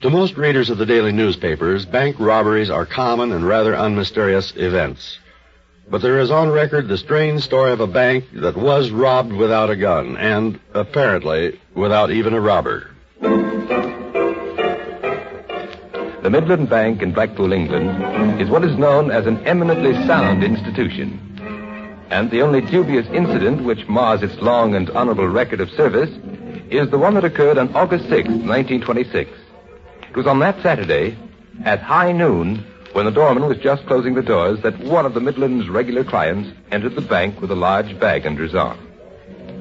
To most readers of the daily newspapers, bank robberies are common and rather unmysterious events. But there is on record the strange story of a bank that was robbed without a gun, and apparently without even a robber. The Midland Bank in Blackpool, England, is what is known as an eminently sound institution. And the only dubious incident which mars its long and honorable record of service is the one that occurred on August 6, 1926. It was on that Saturday, at high noon, when the doorman was just closing the doors, that one of the Midland's regular clients entered the bank with a large bag under his arm.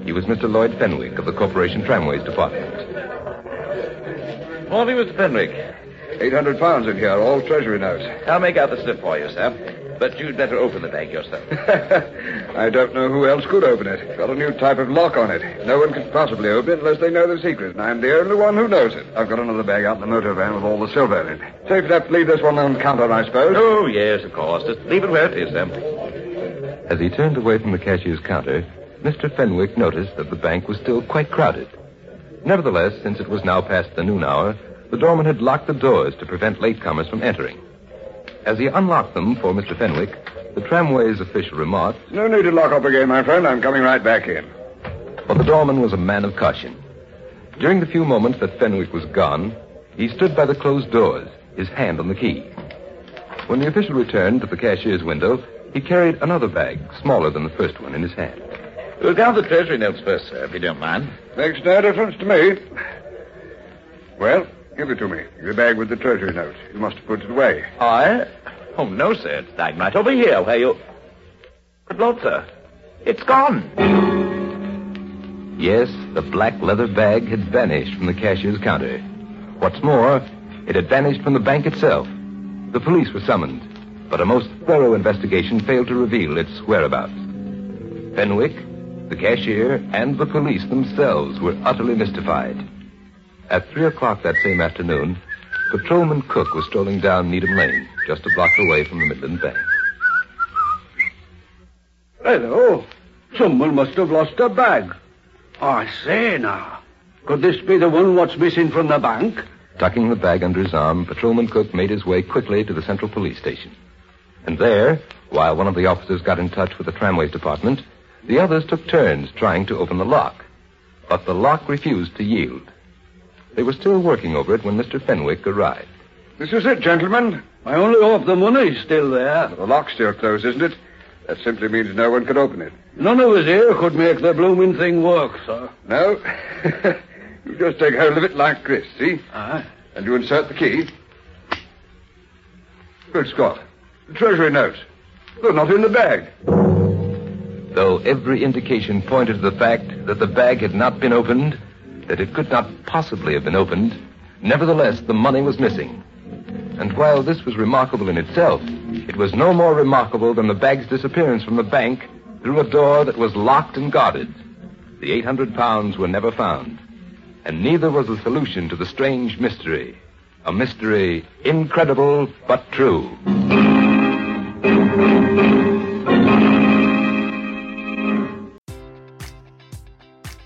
He was Mr. Lloyd Fenwick of the Corporation Tramways Department. Morning, Mr. Fenwick. 800 pounds in here, all treasury notes. I'll make out the slip for you, sir. But you'd better open the bag yourself. I don't know who else could open it. Got a new type of lock on it. No one can possibly open it unless they know the secret, and I'm the only one who knows it. I've got another bag out in the motor van with all the silver in it. Safe enough to leave this one on the counter, I suppose. Oh, yes, of course. Just leave it where it is, sir. As he turned away from the cashier's counter, Mr. Fenwick noticed that the bank was still quite crowded. Nevertheless, since it was now past the noon hour, the doorman had locked the doors to prevent latecomers from entering. As he unlocked them for Mr. Fenwick, the tramway's official remarked, No need to lock up again, my friend. I'm coming right back in. But the doorman was a man of caution. During the few moments that Fenwick was gone, he stood by the closed doors, his hand on the key. When the official returned to the cashier's window, he carried another bag, smaller than the first one, in his hand. We'll count the treasury notes first, sir, if you don't mind. Makes no difference to me. Well, give it to me. The bag with the treasury note. You must have put it away. I? Oh, no, sir. It's lying right over here where you... Good Lord, sir. It's gone. Yes, the black leather bag had vanished from the cashier's counter. What's more, it had vanished from the bank itself. The police were summoned, but a most thorough investigation failed to reveal its whereabouts. Fenwick, the cashier, and the police themselves were utterly mystified. At three o'clock that same afternoon, Patrolman Cook was strolling down Needham Lane, just a block away from the Midland Bank. Hello. Someone must have lost a bag. I say now. Could this be the one what's missing from the bank? Tucking the bag under his arm, Patrolman Cook made his way quickly to the Central Police Station. And there, while one of the officers got in touch with the tramways department, the others took turns trying to open the lock. But the lock refused to yield. They were still working over it when Mr. Fenwick arrived. This is it, gentlemen. I only hope the money's still there. The lock's still closed, isn't it? That simply means no one could open it. None of us here could make the blooming thing work, sir. No? you just take hold of it like this, see? Aye. And you insert the key. Good Scott. The treasury notes. They're not in the bag. Though every indication pointed to the fact that the bag had not been opened, that it could not possibly have been opened, nevertheless the money was missing. And while this was remarkable in itself, it was no more remarkable than the bag's disappearance from the bank through a door that was locked and guarded. The 800 pounds were never found, and neither was the solution to the strange mystery A mystery incredible but true.